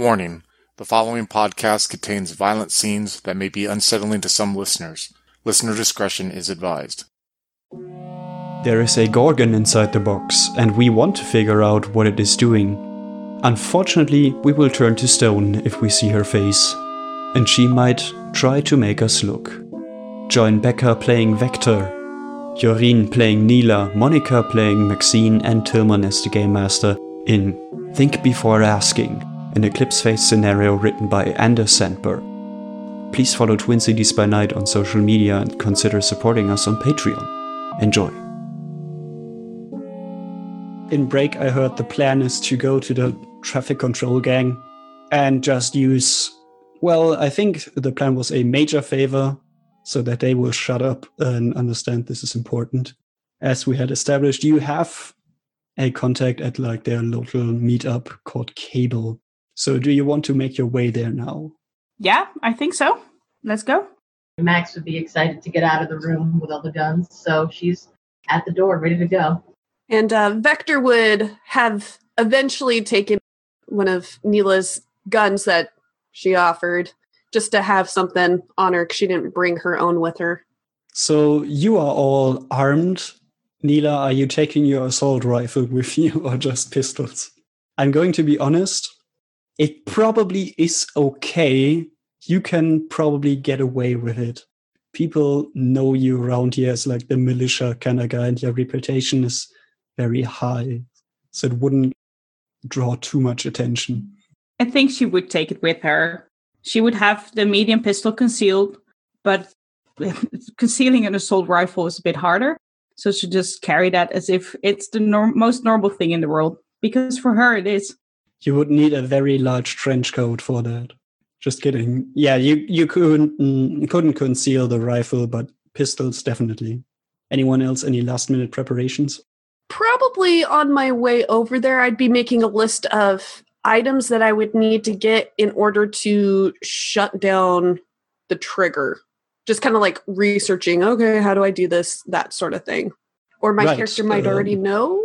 Warning the following podcast contains violent scenes that may be unsettling to some listeners. Listener discretion is advised. There is a Gorgon inside the box, and we want to figure out what it is doing. Unfortunately, we will turn to stone if we see her face, and she might try to make us look. Join Becca playing Vector, Joreen playing Neela, Monica playing Maxine, and Tillman as the Game Master in Think Before Asking, an Eclipse Phase scenario written by Anders Sandberg. Please follow Twin Cities by Night on social media and consider supporting us on Patreon. Enjoy. In break, I heard the plan is to go to the traffic control gang and just use. Well, I think the plan was a major favor so that they will shut up and understand this is important. As we had established, you have a contact at like their local meetup called Cable. So do you want to make your way there now? Yeah, I think so. Let's go. Max would be excited to get out of the room with all the guns, so she's at the door, ready to go. And uh, Vector would have eventually taken one of Neela's guns that she offered just to have something on her because she didn't bring her own with her. So you are all armed. Neela, are you taking your assault rifle with you or just pistols? I'm going to be honest. It probably is okay. You can probably get away with it. People know you around here as like the militia kind of guy, and your reputation is very high. So it wouldn't draw too much attention. I think she would take it with her. She would have the medium pistol concealed, but concealing an assault rifle is a bit harder. So she just carry that as if it's the norm- most normal thing in the world, because for her it is. You would need a very large trench coat for that. Just kidding. Yeah, you you couldn't mm, couldn't conceal the rifle, but pistols definitely. Anyone else? Any last minute preparations? Probably on my way over there, I'd be making a list of items that I would need to get in order to shut down the trigger. Just kind of like researching, okay, how do I do this? That sort of thing. Or my Right, character might um, already know.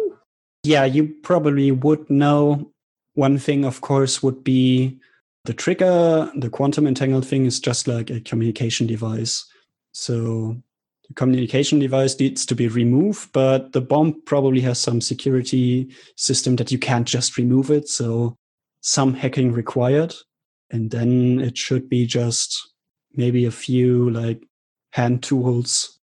Yeah, you probably would know. One thing, of course, would be the trigger. The quantum entangled thing is just like a communication device. So the communication device needs to be removed, but the bomb probably has some security system that you can't just remove it. So some hacking required. And then it should be just maybe a few like hand tools.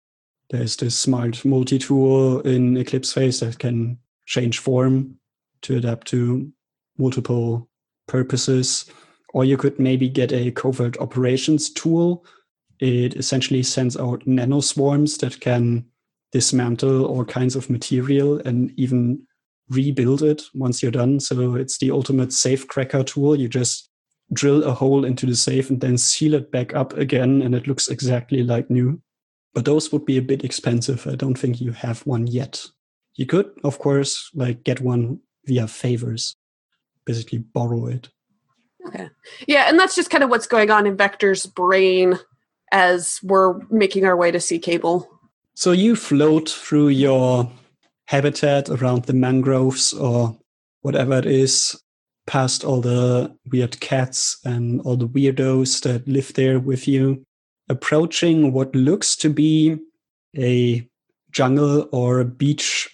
There's this smart multi tool in Eclipse Phase that can change form to adapt to multiple purposes. Or you could maybe get a covert operations tool. It essentially sends out nanoswarms that can dismantle all kinds of material and even rebuild it once you're done. So it's the ultimate safe cracker tool. You just drill a hole into the safe and then seal it back up again, and it looks exactly like new. But those would be a bit expensive. I don't think you have one yet. You could, of course, like get one via favors, basically borrow it. Okay. Yeah, and that's just kind of what's going on in Vector's brain as we're making our way to see Cable. So you float through your habitat around the mangroves or whatever it is, past all the weird cats and all the weirdos that live there with you, approaching what looks to be a jungle or a beach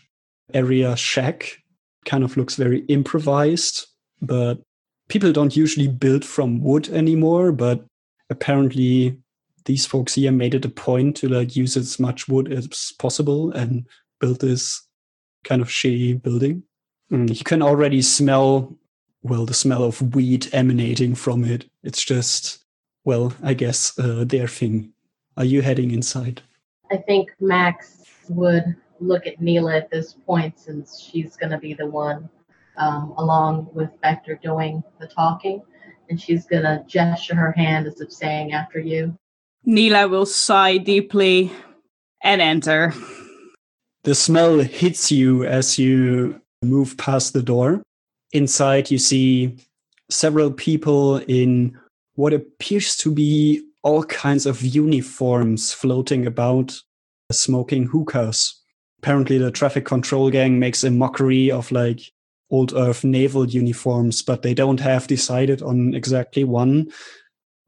area shack. Kind of looks very improvised, but people don't usually build from wood anymore, but apparently these folks here made it a point to like use as much wood as possible and build this kind of shitty building. Mm, you can already smell, well, the smell of weed emanating from it. It's just, well, I guess uh, their thing. Are you heading inside? I think Max would look at Neela at this point since she's going to be the one, um, along with Vector, doing the talking. And she's going to gesture her hand as if saying, after you. Neela will sigh deeply and enter. The smell hits you as you move past the door. Inside, you see several people in what appears to be all kinds of uniforms floating about, smoking hookahs. Apparently, the traffic control gang makes a mockery of like old Earth naval uniforms, but they don't have decided on exactly one.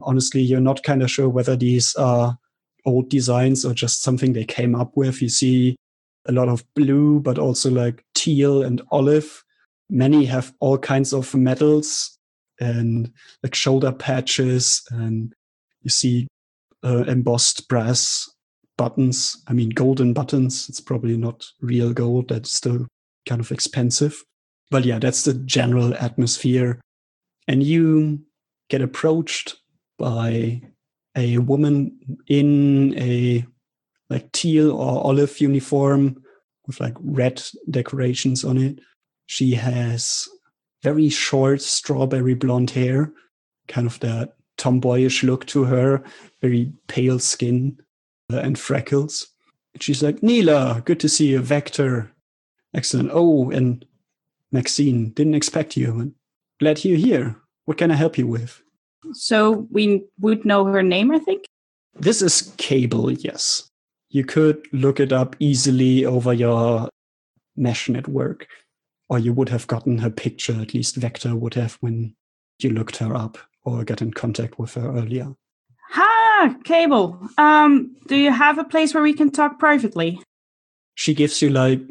Honestly, you're not kind of sure whether these are old designs or just something they came up with. You see a lot of blue, but also like teal and olive. Many have all kinds of medals and like shoulder patches, and you see uh, embossed brass buttons. I mean, golden buttons. It's probably not real gold. That's still kind of expensive. But yeah, that's the general atmosphere. And you get approached by a woman in a like teal or olive uniform with like red decorations on it. She has very short strawberry blonde hair, kind of that tomboyish look to her, very pale skin uh, and freckles. She's like, Neela, good to see you. Vector. Excellent. Oh, and Maxine, didn't expect you. Glad you're here. What can I help you with? So we would know her name, I think. This is Cable, yes. You could look it up easily over your mesh network, or you would have gotten her picture, at least Vector would have when you looked her up or got in contact with her earlier. Ha, Cable. Um, do you have a place where we can talk privately? She gives you like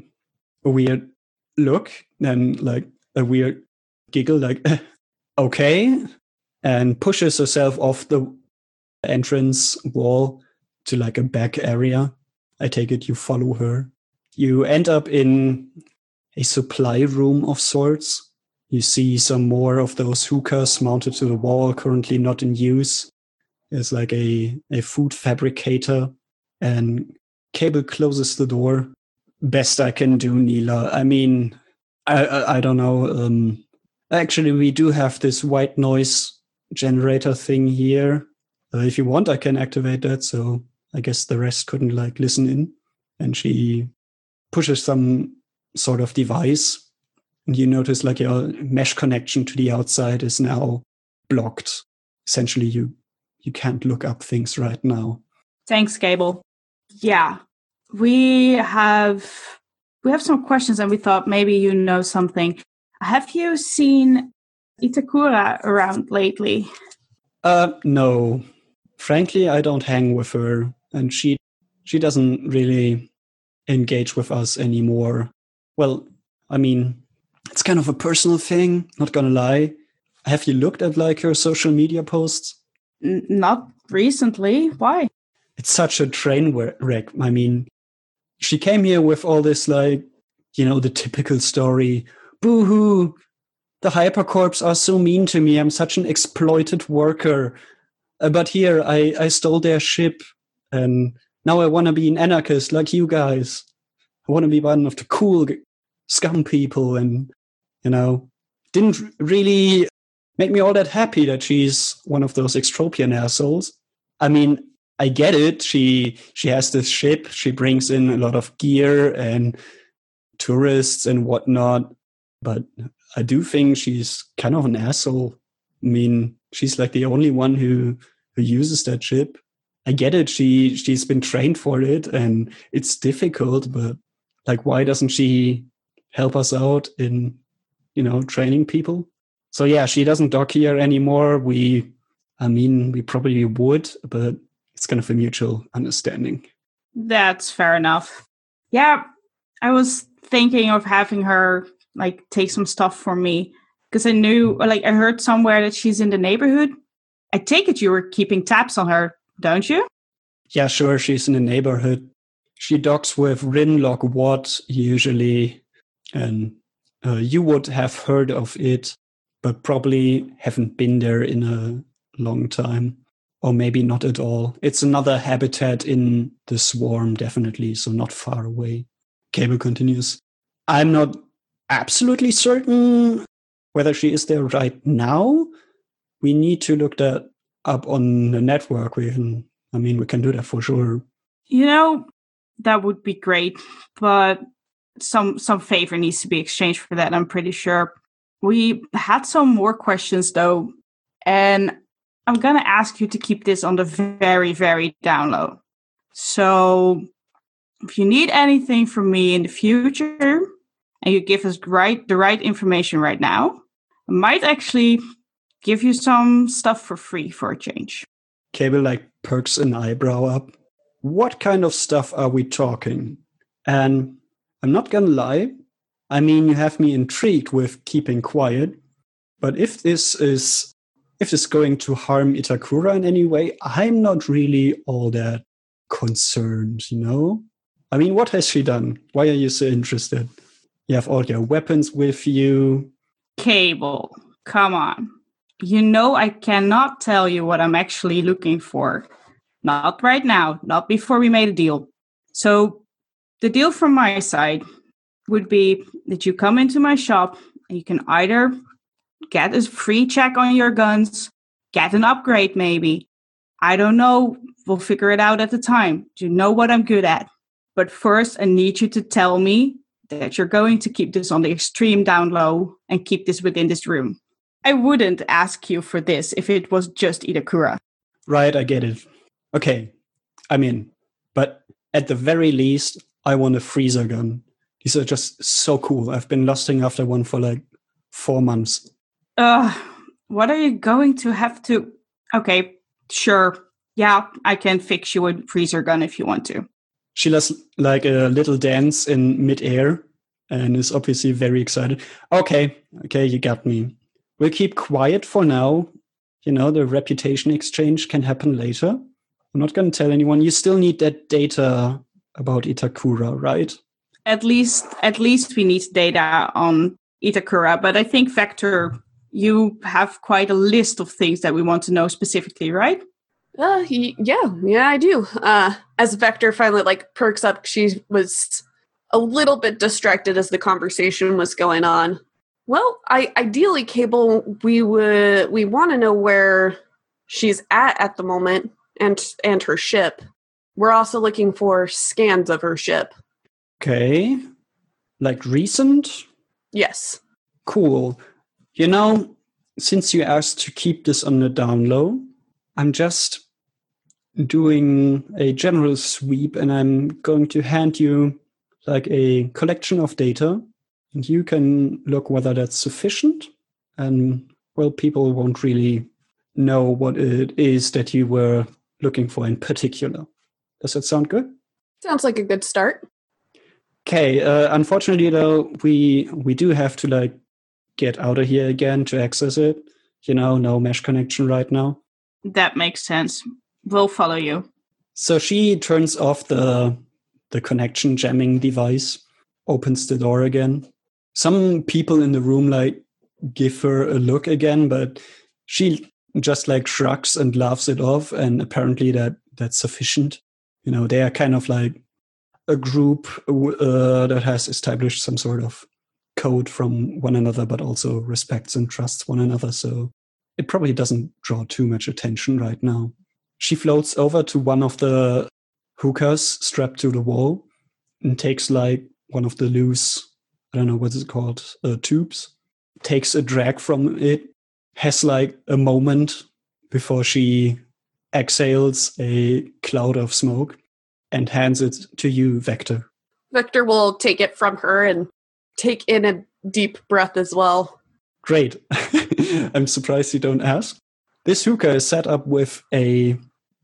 a weird look and like a weird giggle, like, okay, and pushes herself off the entrance wall to like a back area. I take it you follow her. You end up in a supply room of sorts. You see some more of those hookahs mounted to the wall, currently not in use. It's like a, a food fabricator, and Cable closes the door. Best I can do, Neela. I mean, I, I, I don't know. Um, actually, we do have this white noise generator thing here. Uh, if you want, I can activate that. So I guess the rest couldn't like listen in. And she pushes some sort of device. And you notice like your mesh connection to the outside is now blocked. Essentially, you you can't look up things right now. Thanks, Cable. Yeah, we have we have some questions, and we thought maybe you know something. Have you seen Itakura around lately? Uh, no. Frankly, I don't hang with her, and she she doesn't really engage with us anymore. Well, I mean, it's kind of a personal thing. Not gonna lie. Have you looked at like her social media posts? N- not recently. Why? It's such a train wreck. I mean, she came here with all this like, you know, the typical story. Boo hoo! the hypercorps are so mean to me. I'm such an exploited worker. Uh, but here, I, I stole their ship, and now I want to be an anarchist like you guys. I want to be one of the cool scum people, and you know, didn't really make me all that happy that she's one of those extropian assholes. I mean, I get it. She she has this ship. She brings in a lot of gear and tourists and whatnot. But I do think she's kind of an asshole. I mean, she's like the only one who who uses that ship. I get it. She she's been trained for it, and it's difficult. But like, why doesn't she help us out in you know training people? So yeah, she doesn't dock here anymore. We, I mean, we probably would, but it's kind of a mutual understanding. That's fair enough. Yeah, I was thinking of having her like take some stuff for me because I knew like I heard somewhere that she's in the neighborhood. I take it you were keeping tabs on her, don't you? Yeah, sure. She's in the neighborhood. She docks with Rinlock Watt usually, and uh, you would have heard of it, but probably haven't been there in a long time, or maybe not at all. It's another habitat in the swarm, definitely, so not far away. Cable continues. I'm not absolutely certain whether she is there right now. We need to look that up on the network. We can, I mean, we can do that for sure. You know, that would be great, but some some favor needs to be exchanged for that. I'm pretty sure. We had some more questions though, and I'm gonna ask you to keep this on the very very down low. So, if you need anything from me in the future, and you give us right the right information right now, I might actually give you some stuff for free for a change. Cable like perks an eyebrow up. What kind of stuff are we talking? And I'm not gonna lie, I mean, you have me intrigued with keeping quiet, but if this is if is going to harm Itakura in any way, I'm not really all that concerned, you know? I mean, what has she done? Why are you so interested? You have all your weapons with you. Cable, come on. You know I cannot tell you what I'm actually looking for. Not right now, not before we made a deal. So, the deal from my side would be that you come into my shop and you can either get a free check on your guns, get an upgrade maybe. I don't know. We'll figure it out at the time. You know what I'm good at. But first, I need you to tell me that you're going to keep this on the extreme down low and keep this within this room. I wouldn't ask you for this if it was just Itakura. Right, I get it. Okay, I'm in. But at the very least, I want a freezer gun. These are just so cool. I've been lusting after one for like four months. Uh, what are you going to have to? Okay, sure. Yeah, I can fix you a freezer gun if you want to. She does like a little dance in midair and is obviously very excited. Okay, okay, you got me. We'll keep quiet for now. You know, the reputation exchange can happen later. I'm not going to tell anyone. You still need that data about Itakura, right? At least, at least we need data on Itakura. But I think Vector, you have quite a list of things that we want to know specifically, right? Uh, yeah, yeah, I do. Uh, as Vector finally like perks up, she was a little bit distracted as the conversation was going on. Well, I ideally, Cable, we would we want to know where she's at at the moment and and her ship. We're also looking for scans of her ship. Okay. Like recent? Yes. Cool. You know, since you asked to keep this on the down low, I'm just doing a general sweep and I'm going to hand you like a collection of data. And you can look whether that's sufficient. And well people won't really know what it is that you were looking for in particular. Does that sound good? Sounds like a good start. okay uh, unfortunately though we we do have to like get out of here again to access it you know no mesh connection right now That makes sense. We'll follow you. So she turns off the the connection jamming device, opens the door again. Some people in the room like give her a look again, but she just like shrugs and laughs it off, and apparently that that's sufficient. You know, they are kind of like a group uh, that has established some sort of code from one another, but also respects and trusts one another. So it probably doesn't draw too much attention right now. She floats over to one of the hookahs strapped to the wall and takes like one of the loose, I don't know what it's called, uh, tubes, takes a drag from it, has like a moment before she exhales a cloud of smoke and hands it to you, Vector. Vector will take it from her and take in a deep breath as well. Great. I'm surprised you don't ask. This hookah is set up with a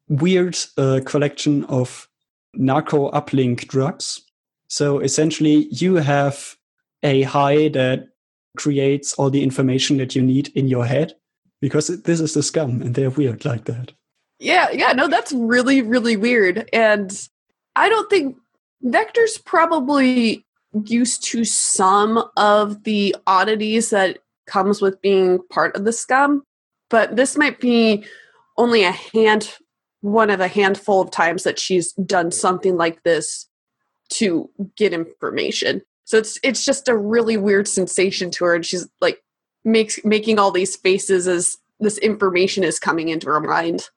weird uh, collection of narco uplink drugs. So essentially, you have a high that creates all the information that you need in your head because this is the scum and they're weird like that. Yeah, yeah, no, that's really, really weird. And I don't think Vector's probably used to some of the oddities that comes with being part of the scum, but this might be only a hand one of a handful of times that she's done something like this to get information. So it's it's just a really weird sensation to her and she's like makes making all these faces as this information is coming into her mind.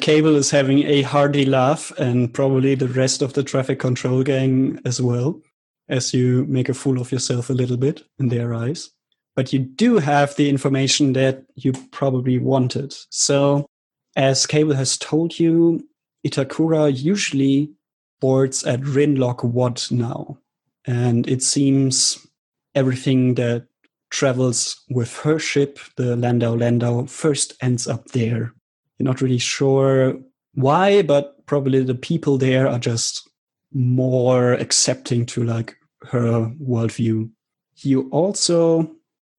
Cable is having a hearty laugh, and probably the rest of the traffic control gang as well, as you make a fool of yourself a little bit in their eyes. But you do have the information that you probably wanted. So, as Cable has told you, Itakura usually boards at Rinlock Wad now. And it seems everything that travels with her ship, the Landau Landau, first ends up there. You're not really sure why, but probably the people there are just more accepting to like her worldview. You also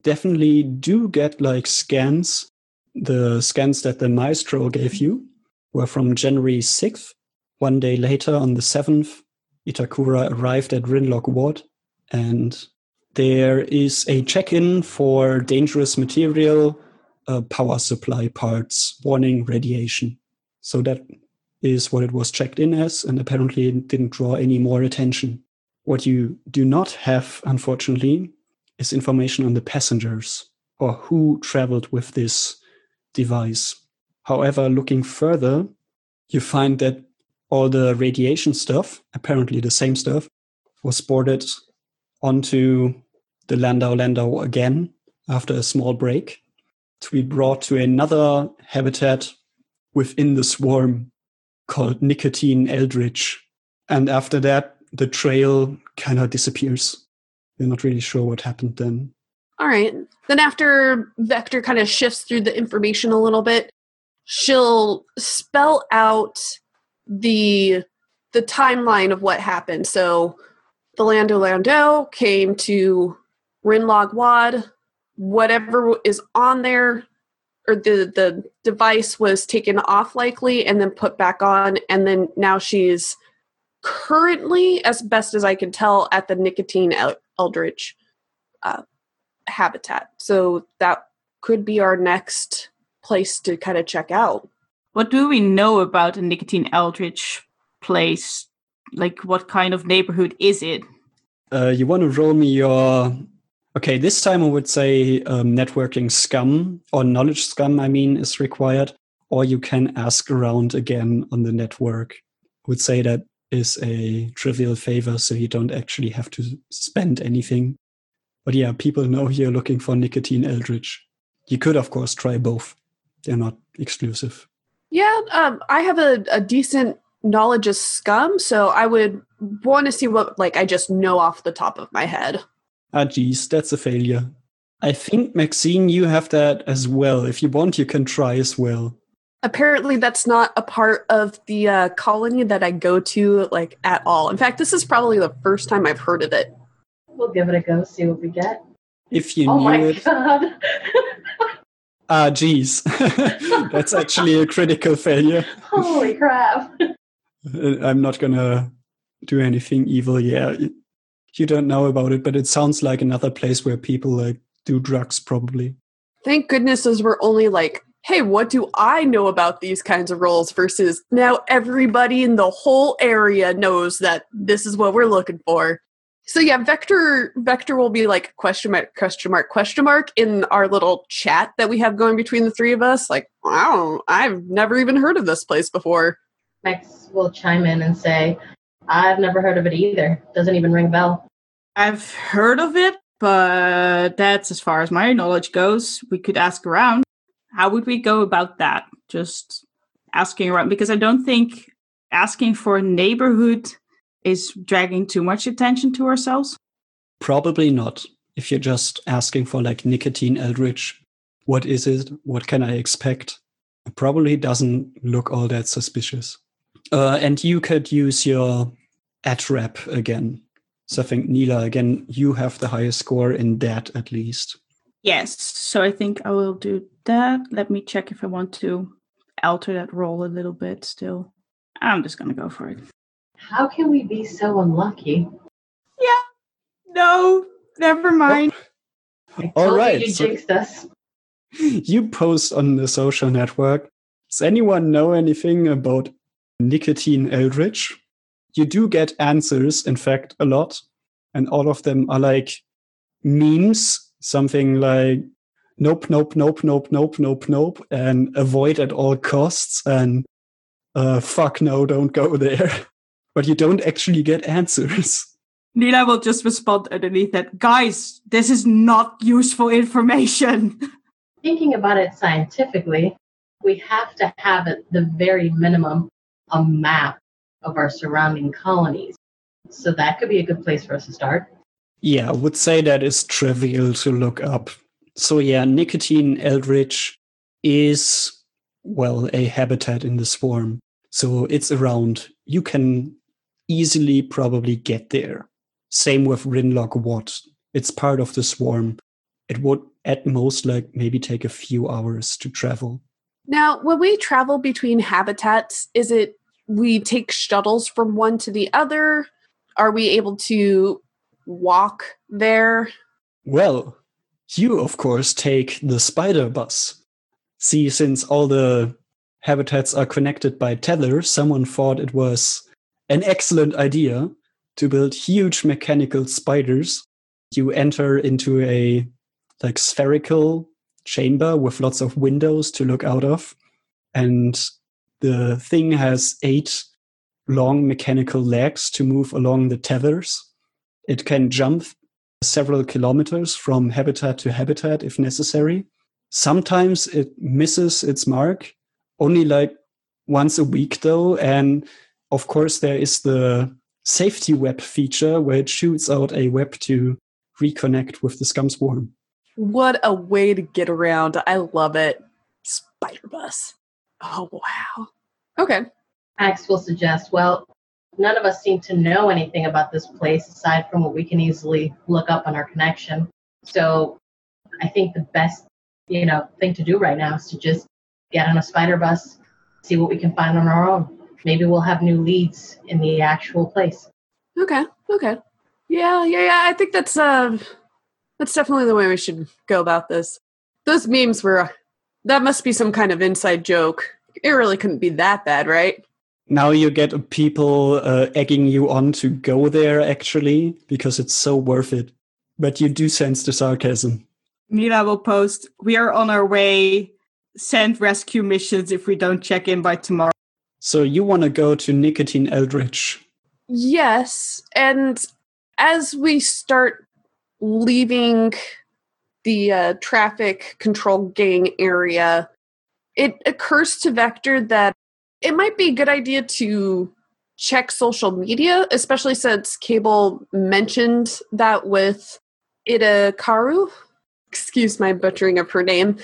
definitely do get like scans. The scans that the maestro gave you were from January 6th. One day later, on the 7th, Itakura arrived at Rinlock Ward, and there is a check in for dangerous material, uh, power supply parts, warning radiation. So that is what it was checked in as, and apparently it didn't draw any more attention. What you do not have, unfortunately, is information on the passengers or who traveled with this device. However, looking further, you find that all the radiation stuff, apparently the same stuff, was boarded onto the Landau Landau again after a small break to be brought to another habitat within the swarm called Nicotine Eldritch. And after that, the trail kind of disappears. You're not really sure what happened then. All right. Then after Vector kind of shifts through the information a little bit, she'll spell out the the timeline of what happened. So the Landau Landau came to Rinlock Wad. Whatever is on there or the the device was taken off likely and then put back on and then now she's currently as best as i can tell at the nicotine eldritch uh, habitat. So that could be our next place to kind of check out. What do we know about the nicotine eldritch place? Like what kind of neighborhood is it? Uh, you want to roll me your Okay, this time I would say um, networking scum or knowledge scum, I mean, is required, or you can ask around again on the network. I would say that is a trivial favor, so you don't actually have to spend anything. But yeah, people know you're looking for nicotine eldritch. You could, of course, try both. They're not exclusive. Yeah, um, I have a, a decent knowledge of scum, so I would want to see what like I just know off the top of my head. Ah, geez, that's a failure. I think, Maxine, you have that as well. If you want, you can try as well. Apparently, that's not a part of the uh, colony that I go to, like, at all. In fact, this is probably the first time I've heard of it. We'll give it a go, see what we get. If you oh knew my it. god. Ah, geez. that's actually a critical failure. Holy crap. I'm not gonna do anything evil. Yeah, you don't know about it, but it sounds like another place where people like do drugs probably. Thank goodness those were only like, hey, what do I know about these kinds of roles versus now everybody in the whole area knows that this is what we're looking for. So yeah, Vector Vector will be like question mark question mark question mark in our little chat that we have going between the three of us. Like, wow, I've never even heard of this place before. Max will chime in and say, I've never heard of it either. Doesn't even ring a bell. I've heard of it, but that's as far as my knowledge goes. We could ask around. How would we go about that? Just asking around because I don't think asking for a neighborhood is dragging too much attention to ourselves. Probably not. If you're just asking for like nicotine eldritch, what is it? What can I expect? It probably doesn't look all that suspicious. Uh, and you could use your @-rep again. So I think Neela, again, you have the highest score in that at least. Yes, so I think I will do that. Let me check if I want to alter that roll a little bit still. I'm just gonna go for it. How can we be so unlucky? Yeah. No, never mind. I All told right, you you so- jinxed us. You post on the social network. Does anyone know anything about nicotine eldritch? You do get answers, in fact, a lot. And all of them are like memes, something like nope, nope, nope, nope, nope, nope, nope, and avoid at all costs, and uh, fuck no, don't go there. But you don't actually get answers. Neela will just respond underneath that. Guys, this is not useful information. Thinking about it scientifically, we have to have at the very minimum a map of our surrounding colonies. So that could be a good place for us to start. Yeah, I would say that is trivial to look up. So yeah, nicotine eldritch is well a habitat in the swarm. So it's around. You can easily probably get there. Same with Rinlock Watt. It's part of the swarm. It would at most like maybe take a few hours to travel. Now, when we travel between habitats, is it we take shuttles from one to the other? Are we able to walk there? Well, you of course take the spider bus. See, since all the habitats are connected by tether, someone thought it was an excellent idea to build huge mechanical spiders. You enter into a like spherical chamber with lots of windows to look out of. And the thing has eight long mechanical legs to move along the tethers. It can jump several kilometers from habitat to habitat if necessary. Sometimes it misses its mark, only like once a week though. And of course, there is the safety web feature where it shoots out a web to reconnect with the scum swarm. What a way to get around. I love it. Spider bus. Oh, wow. Okay. Max will suggest, well, none of us seem to know anything about this place aside from what we can easily look up on our connection. So I think the best, you know, thing to do right now is to just get on a spider bus, see what we can find on our own. Maybe we'll have new leads in the actual place. Okay. Okay. Yeah, yeah, yeah. I think that's uh that's definitely the way we should go about this. Those memes were that must be some kind of inside joke. It really couldn't be that bad, right? Now you get people uh, egging you on to go there actually because it's so worth it. But you do sense the sarcasm. Neela will post, We are on our way. Send rescue missions if we don't check in by tomorrow. So you want to go to Nicotine Eldritch? Yes. And as we start leaving the uh, traffic control gang area, it occurs to Vector that it might be a good idea to check social media, especially since Cable mentioned that with Ida Karu. Excuse my butchering of her name,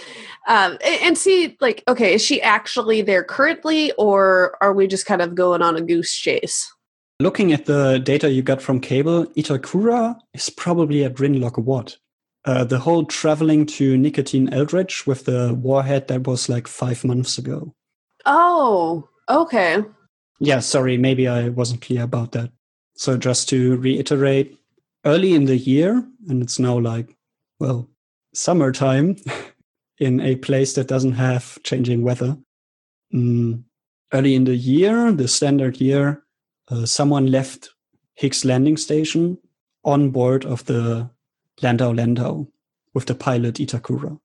um, and see, like, okay, is she actually there currently, or are we just kind of going on a goose chase? Looking at the data you got from Cable, Itakura is probably at Rinlock Watt. Uh, the whole traveling to Nicotine Eldritch with the warhead that was like five months ago. Oh, okay. Yeah, sorry, maybe I wasn't clear about that. So just to reiterate, early in the year, and it's now like, well, summertime in a place that doesn't have changing weather. Mm, early in the year, the standard year, uh, someone left Higgs landing station on board of the Landau Landau with the pilot Itakura.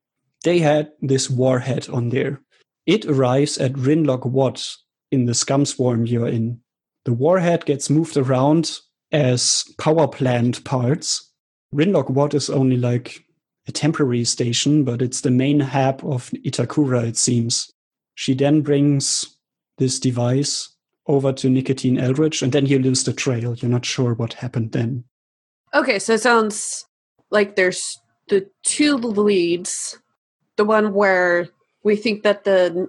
They had this warhead on there. It arrives at Rinlock Watt in the scum swarm you're in. The warhead gets moved around as power plant parts. Rinlock Watt is only like a temporary station, but it's the main hub of Itakura, it seems. She then brings this device over to Nicotine Eldritch, and then you lose the trail. You're not sure what happened then. Okay, so it sounds like there's the two leads. The one where we think that the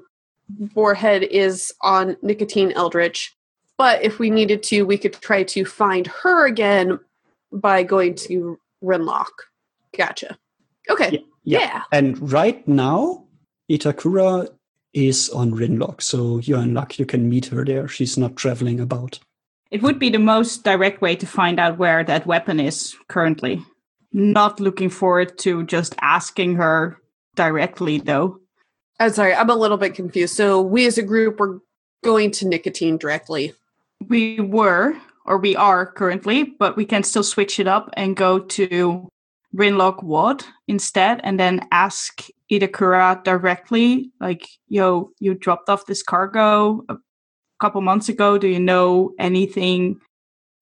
warhead is on Nicotine Eldritch, but if we needed to, we could try to find her again by going to Rinlock. Gotcha. Okay. Yeah. yeah. And right now, Itakura is on Rinlock, so you're in luck. You can meet her there. She's not traveling about. It would be the most direct way to find out where that weapon is currently. Not looking forward to just asking her directly, though. I'm sorry, I'm a little bit confused. So we as a group were going to nicotine directly. We were, or we are currently, but we can still switch it up and go to Rinlock Watt instead and then ask Itakura directly, like, yo, you dropped off this cargo a couple months ago. Do you know anything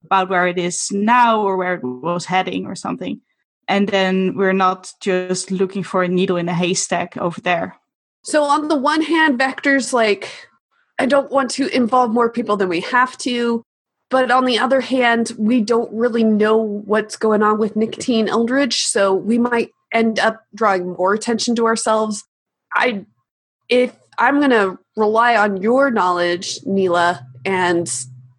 about where it is now or where it was heading or something? And then we're not just looking for a needle in a haystack over there. So, on the one hand, Vector's like, I don't want to involve more people than we have to. but on the other hand, we don't really know what's going on with Nicotine Eldritch, so we might end up drawing more attention to ourselves. I, if I'm going to rely on your knowledge, Neela, and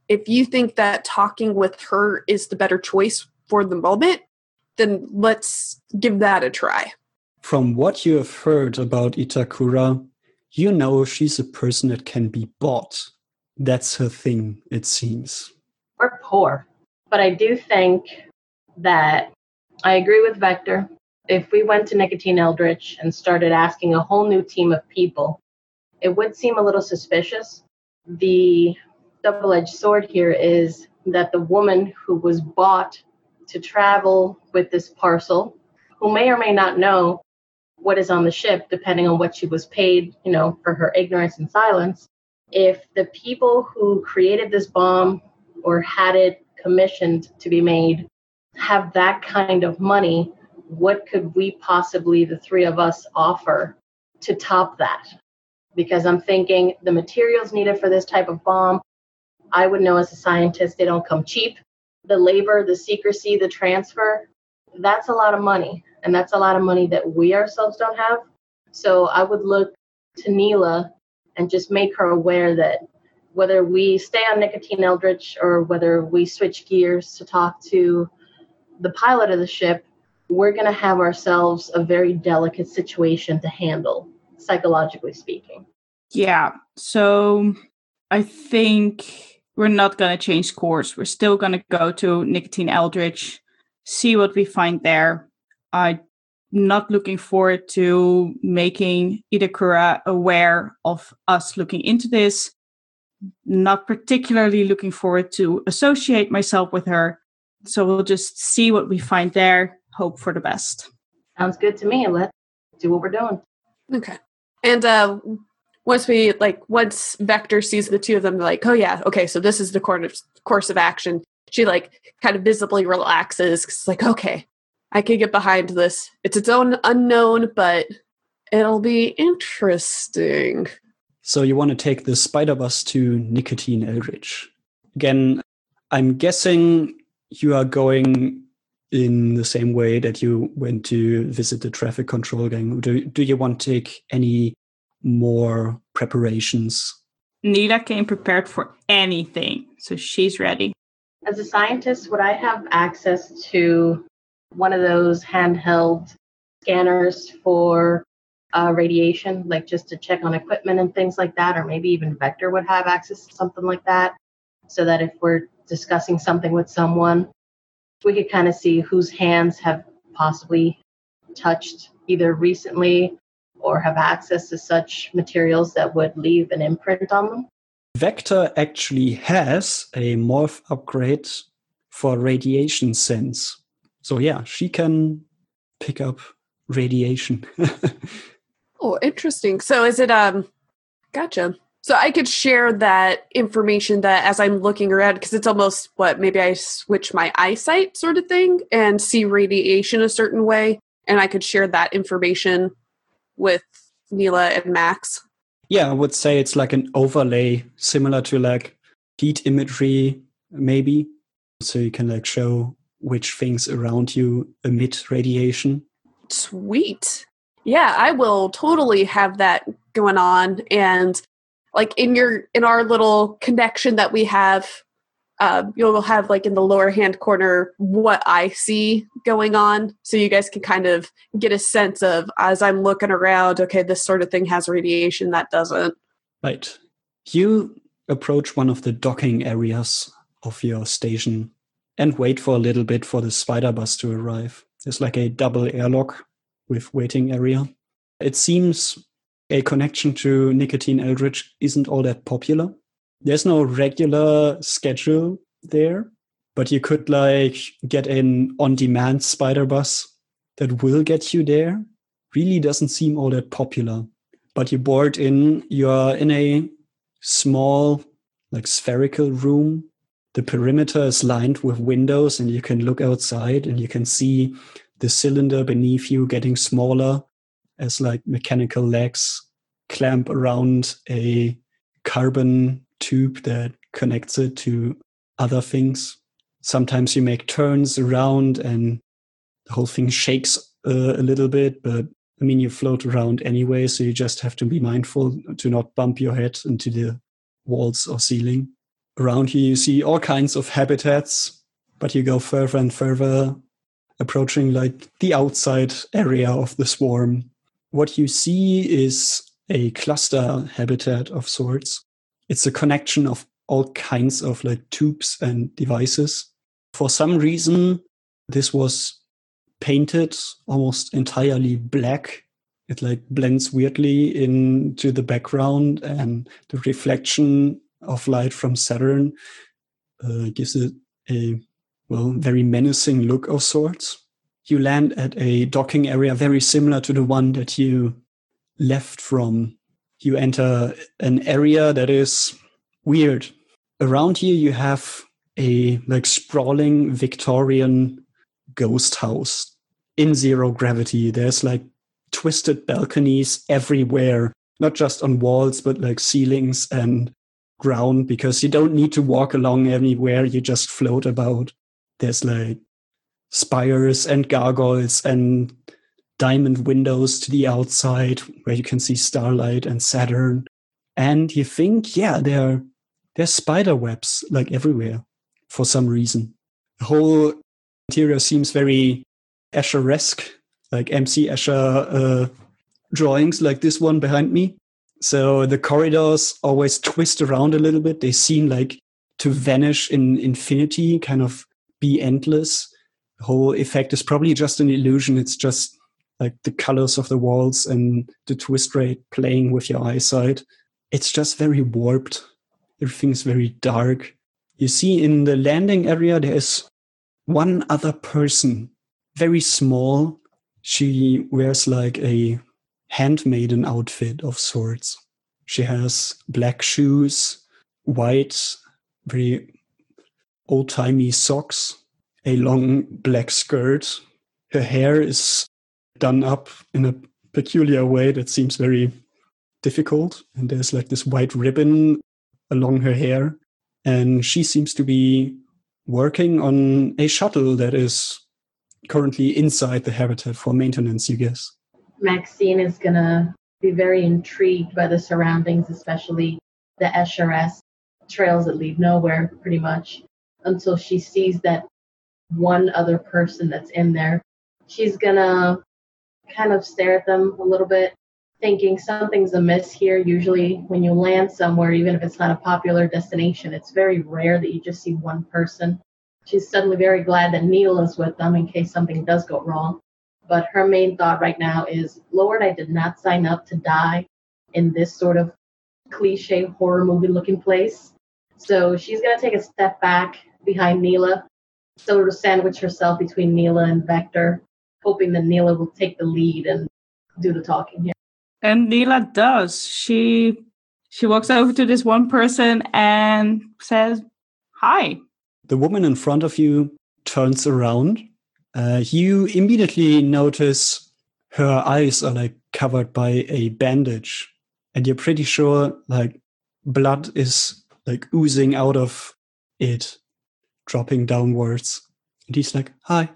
if you think that talking with her is the better choice for the moment, then let's give that a try. From what you have heard about Itakura, you know she's a person that can be bought. That's her thing, it seems. We're poor. But I do think that I agree with Vector. If we went to Nicotine Eldritch and started asking a whole new team of people, it would seem a little suspicious. The double edged sword here is that the woman who was bought to travel with this parcel, who may or may not know what is on the ship, depending on what she was paid, you know, for her ignorance and silence. If the people who created this bomb or had it commissioned to be made have that kind of money, what could we possibly, the three of us, offer to top that? Because I'm thinking the materials needed for this type of bomb, I would know as a scientist, they don't come cheap. The labor, the secrecy, the transfer, that's a lot of money. And that's a lot of money that we ourselves don't have. So I would look to Neela and just make her aware that whether we stay on Nicotine Eldritch or whether we switch gears to talk to the pilot of the ship, we're going to have ourselves a very delicate situation to handle, psychologically speaking. Yeah. So I think we're not going to change course. We're still going to go to Nicotine Eldritch, see what we find there. I'm not looking forward to making Itakura aware of us looking into this. Not particularly looking forward to associate myself with her. So we'll just see what we find there, hope for the best. Sounds good to me. Let's do what we're doing. Okay. And uh once we like once Vector sees the two of them like, oh yeah, okay, so this is the course course of action. She like kind of visibly relaxes. It's like, okay, I can get behind this. It's its own unknown, but it'll be interesting. So you want to take the spider bus to Nicotine Eldritch. Again, I'm guessing you are going in the same way that you went to visit the traffic control gang. Do, do you want to take any more preparations? Neela came prepared for anything, so she's ready. As a scientist, would I have access to one of those handheld scanners for uh, radiation, like just to check on equipment and things like that, or maybe even Vector would have access to something like that, so that if we're discussing something with someone, we could kind of see whose hands have possibly touched either recently or have access to such materials that would leave an imprint on them. Vector actually has a morph upgrade for radiation sense. So yeah, she can pick up radiation. oh, interesting. So is it um gotcha. So I could share that information that as I'm looking around, because it's almost what maybe I switch my eyesight sort of thing and see radiation a certain way, and I could share that information with Neela and Max. Yeah, I would say it's like an overlay, similar to like heat imagery, maybe. So you can like show which things around you emit radiation. Sweet. Yeah, I will totally have that going on and like in your in our little connection that we have uh, you'll have like in the lower hand corner what I see going on, so you guys can kind of get a sense of as I'm looking around. Okay, this sort of thing has radiation, that doesn't. Right. You approach one of the docking areas of your station and wait for a little bit for the spider bus to arrive. There's like a double airlock with waiting area. It seems a connection to Nicotine Eldritch isn't all that popular. There's no regular schedule there, but you could like get an on-demand spider bus that will get you there. Really doesn't seem all that popular. But you board in, you're in a small, like spherical room. The perimeter is lined with windows, and you can look outside and you can see the cylinder beneath you getting smaller as like mechanical legs clamp around a carbon tube that connects it to other things. Sometimes you make turns around and the whole thing shakes uh, a little bit, but I mean, you float around anyway, so you just have to be mindful to not bump your head into the walls or ceiling. Around here, you see all kinds of habitats, but you go further and further, approaching like the outside area of the swarm. What you see is a cluster habitat of sorts. It's a connection of all kinds of like tubes and devices. For some reason, this was painted almost entirely black. It like blends weirdly into the background and the reflection of light from Saturn uh, gives it a well very menacing look of sorts. You land at a docking area very similar to the one that you left from. You enter an area that is weird. Around here you have a like sprawling Victorian ghost house in zero gravity. There's like twisted balconies everywhere, not just on walls, but like ceilings and ground because you don't need to walk along anywhere. You just float about. There's like spires and gargoyles and diamond windows to the outside where you can see starlight and Saturn. And you think, yeah, there, there's spider webs like everywhere for some reason. The whole interior seems very Escher-esque, like MC Escher uh, drawings like this one behind me. So the corridors always twist around a little bit. They seem like to vanish in infinity, kind of be endless. The whole effect is probably just an illusion. It's just like the colors of the walls and the twist rate playing with your eyesight. It's just very warped. Everything's very dark. You see in the landing area, there is one other person very small. She wears like a handmaiden outfit of sorts. She has black shoes, white, very old timey socks, a long black skirt. Her hair is done up in a peculiar way that seems very difficult. And there's like this white ribbon along her hair. And she seems to be working on a shuttle that is currently inside the habitat for maintenance, you guess? Maxine is going to be very intrigued by the surroundings, especially the SRS trails that lead nowhere, pretty much, until she sees that one other person that's in there. She's going to kind of stare at them a little bit, thinking something's amiss here. Usually, when you land somewhere, even if it's not a popular destination, it's very rare that you just see one person she's suddenly very glad that Neela is with them in case something does go wrong. But her main thought right now is, Lord, I did not sign up to die in this sort of cliche horror movie looking place. So she's going to take a step back behind Neela, sort of sandwich herself between Neela and Vector, hoping that Neela will take the lead and do the talking here. And Neela does. She she walks over to this one person and says, "Hi, the woman in front of you turns around. Uh, you immediately notice her eyes are like covered by a bandage, and you're pretty sure like blood is like oozing out of it, dropping downwards. And he's like, "Hi."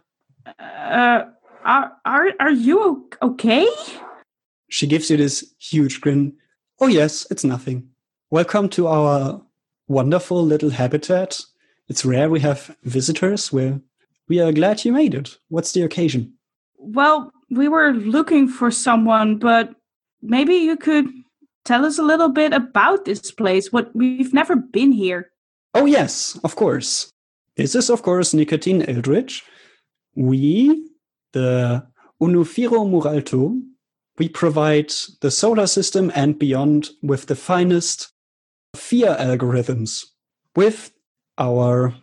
Uh, are are are you okay? She gives you this huge grin. Oh yes, it's nothing. Welcome to our wonderful little habitat it's rare we have visitors. We're, we are glad you made it. What's the occasion? Well, we were looking for someone, but maybe you could tell us a little bit about this place. What we've never been here. Oh yes, of course. This is of course Nicotine Eldritch. We, the Unufiro Muralto, we provide the solar system and beyond with the finest fear algorithms with our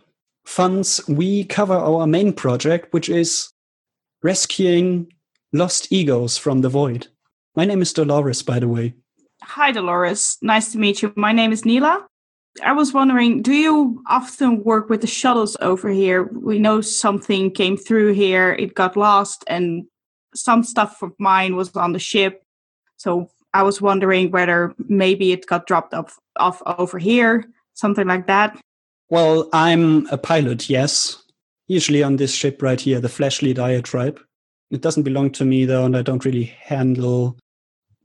funds, we cover our main project, which is rescuing lost egos from the void. My name is Dolores, by the way. Hi, Dolores. Nice to meet you. My name is Neela. I was wondering, do you often work with the shuttles over here? We know something came through here, it got lost, and some stuff of mine was on the ship. So I was wondering whether maybe it got dropped off, off over here, something like that. Well, I'm a pilot, yes. Usually on this ship right here, the Fleshly Diatribe. It doesn't belong to me though, and I don't really handle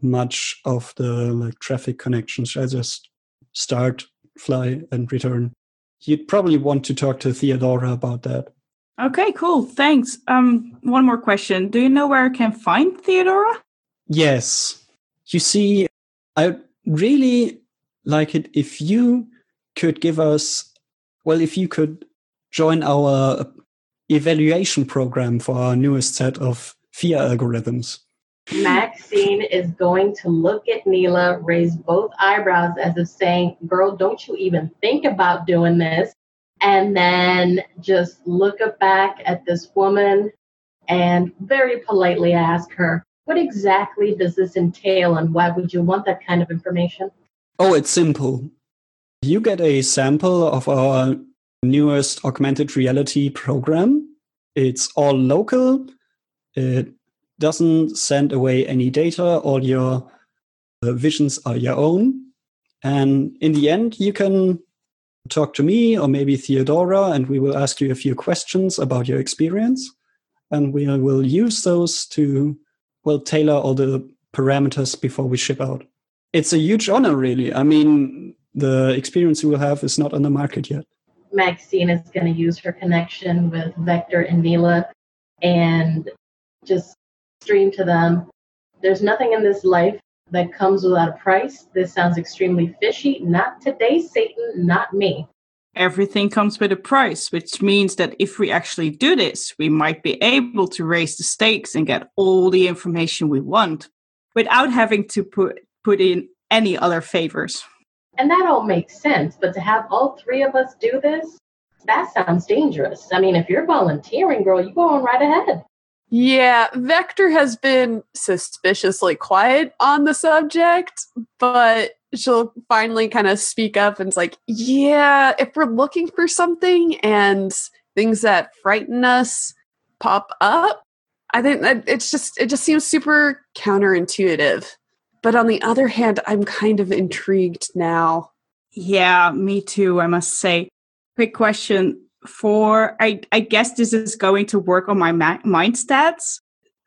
much of the like traffic connections. I just start, fly, and return. You'd probably want to talk to Theodora about that. Okay, cool. Thanks. Um, one more question. Do you know where I can find Theodora? Yes. You see, I really like it if you could give us, well, if you could join our evaluation program for our newest set of fear algorithms. Maxine is going to look at Neela, raise both eyebrows as if saying, Girl, don't you even think about doing this. And then just look back at this woman and very politely ask her, What exactly does this entail and why would you want that kind of information? Oh, it's simple. You get a sample of our newest augmented reality program. It's all local. It doesn't send away any data. All your uh, visions are your own. And in the end, you can talk to me or maybe Theodora, and we will ask you a few questions about your experience. And we will use those to, well, tailor all the parameters before we ship out. It's a huge honor, really. I mean, the experience you will have is not on the market yet. Maxine is going to use her connection with Vector and Neela and just stream to them. There's nothing in this life that comes without a price. This sounds extremely fishy. Not today, Satan, not me. Everything comes with a price, which means that if we actually do this, we might be able to raise the stakes and get all the information we want without having to put, put in any other favors. And that all makes sense. But to have all three of us do this, that sounds dangerous. I mean, if you're volunteering, girl, you go on right ahead. Yeah, Vector has been suspiciously quiet on the subject, but she'll finally kind of speak up and it's like, yeah, if we're looking for something and things that frighten us pop up, I think that it's just it just seems super counterintuitive. But on the other hand, I'm kind of intrigued now. Yeah, me too, I must say. Quick question for I, I guess this is going to work on my ma- mind stats.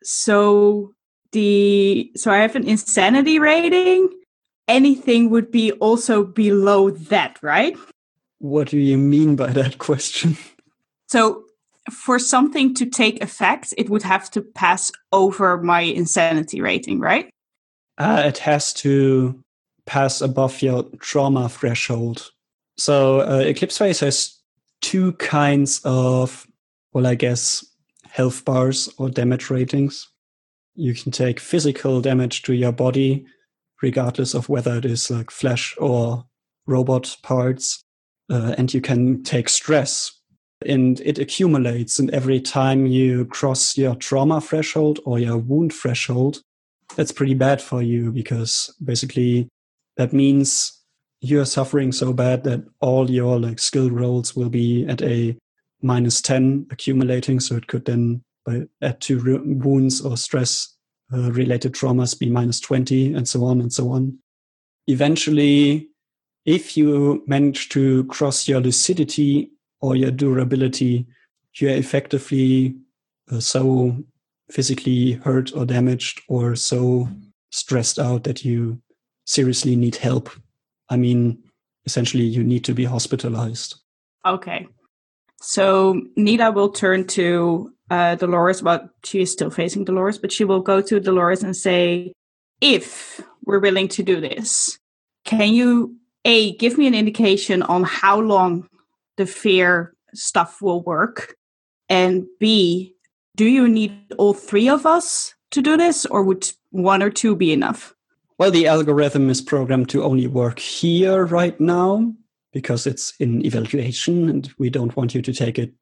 So the so I have an insanity rating. Anything would be also below that, right? What do you mean by that question? So for something to take effect, it would have to pass over my insanity rating, right? Uh, it has to pass above your trauma threshold. So uh, Eclipse Phase has two kinds of, well, I guess, health bars or damage ratings. You can take physical damage to your body, regardless of whether it is like flesh or robot parts. Uh, and you can take stress and it accumulates. And every time you cross your trauma threshold or your wound threshold, that's pretty bad for you because basically that means you're suffering so bad that all your like skill rolls will be at a minus 10 accumulating. So it could then by add to wounds or stress uh, related traumas be minus 20 and so on and so on. Eventually if you manage to cross your lucidity or your durability you're effectively uh, so physically hurt or damaged or so stressed out that you seriously need help I mean, essentially, you need to be hospitalized. Okay. So Nita will turn to uh, Dolores, but she is still facing Dolores, but she will go to Dolores and say, if we're willing to do this, can you, A, give me an indication on how long the fear stuff will work? And B, do you need all three of us to do this, or would one or two be enough? Well, the algorithm is programmed to only work here right now because it's in evaluation and we don't want you to take it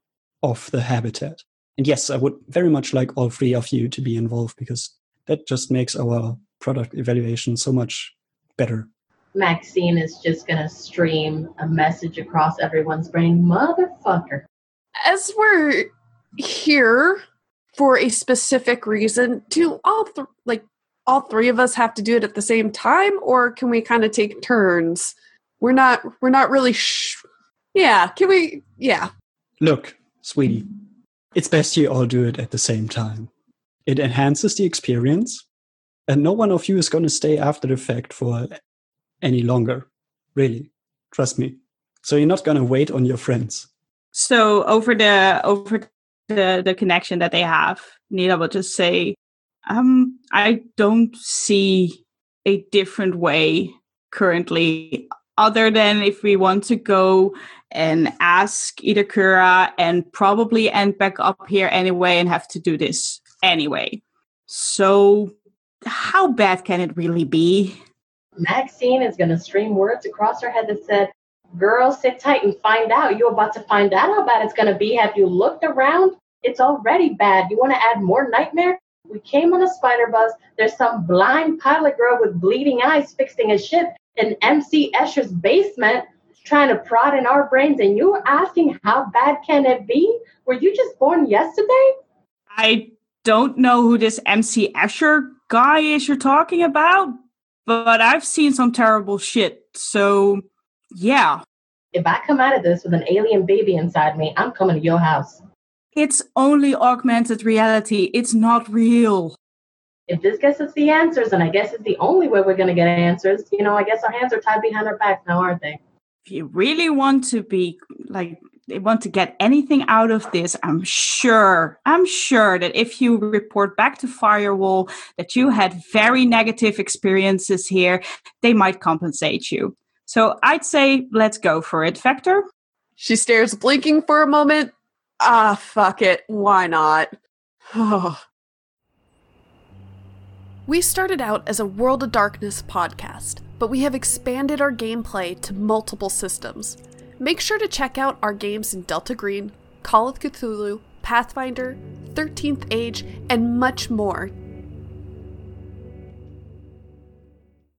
off the habitat. And yes, I would very much like all three of you to be involved because that just makes our product evaluation so much better. Maxine is just going to stream a message across everyone's brain motherfucker. As we're here for a specific reason, do all th- like all three of us have to do it at the same time or can we kind of take turns we're not we're not really sh- Yeah, can we? Yeah. Look, sweetie, it's best you all do it at the same time. It enhances the experience, and no one of you is going to stay after the fact for any longer. Really, trust me. So you're not going to wait on your friends. So over the over the the connection that they have, Neela will just say, um, I don't see a different way currently, other than if we want to go and ask Itakura and probably end back up here anyway and have to do this anyway. So, how bad can it really be? Maxine is going to stream words across her head that said, Girl, sit tight and find out. You're about to find out how bad it's going to be. Have you looked around? It's already bad. You want to add more nightmare? We came on a spider bus. There's some blind pilot girl with bleeding eyes fixing a ship in MC Escher's basement trying to prod in our brains. And you're asking, how bad can it be? Were you just born yesterday? I don't know who this MC Escher guy is you're talking about, but I've seen some terrible shit. So, yeah. If I come out of this with an alien baby inside me, I'm coming to your house. It's only augmented reality. It's not real. If this gets us the answers, and I guess it's the only way we're going to get answers, you know, I guess our hands are tied behind our backs now, aren't they? If you really want to be like, they want to get anything out of this, I'm sure, I'm sure that if you report back to Firewall that you had very negative experiences here, they might compensate you. So I'd say let's go for it. Vector? She stares, blinking for a moment. Ah, fuck it. Why not? we started out as a World of Darkness podcast, but we have expanded our gameplay to multiple systems. Make sure to check out our games in Delta Green, Call of Cthulhu, Pathfinder, 13th Age, and much more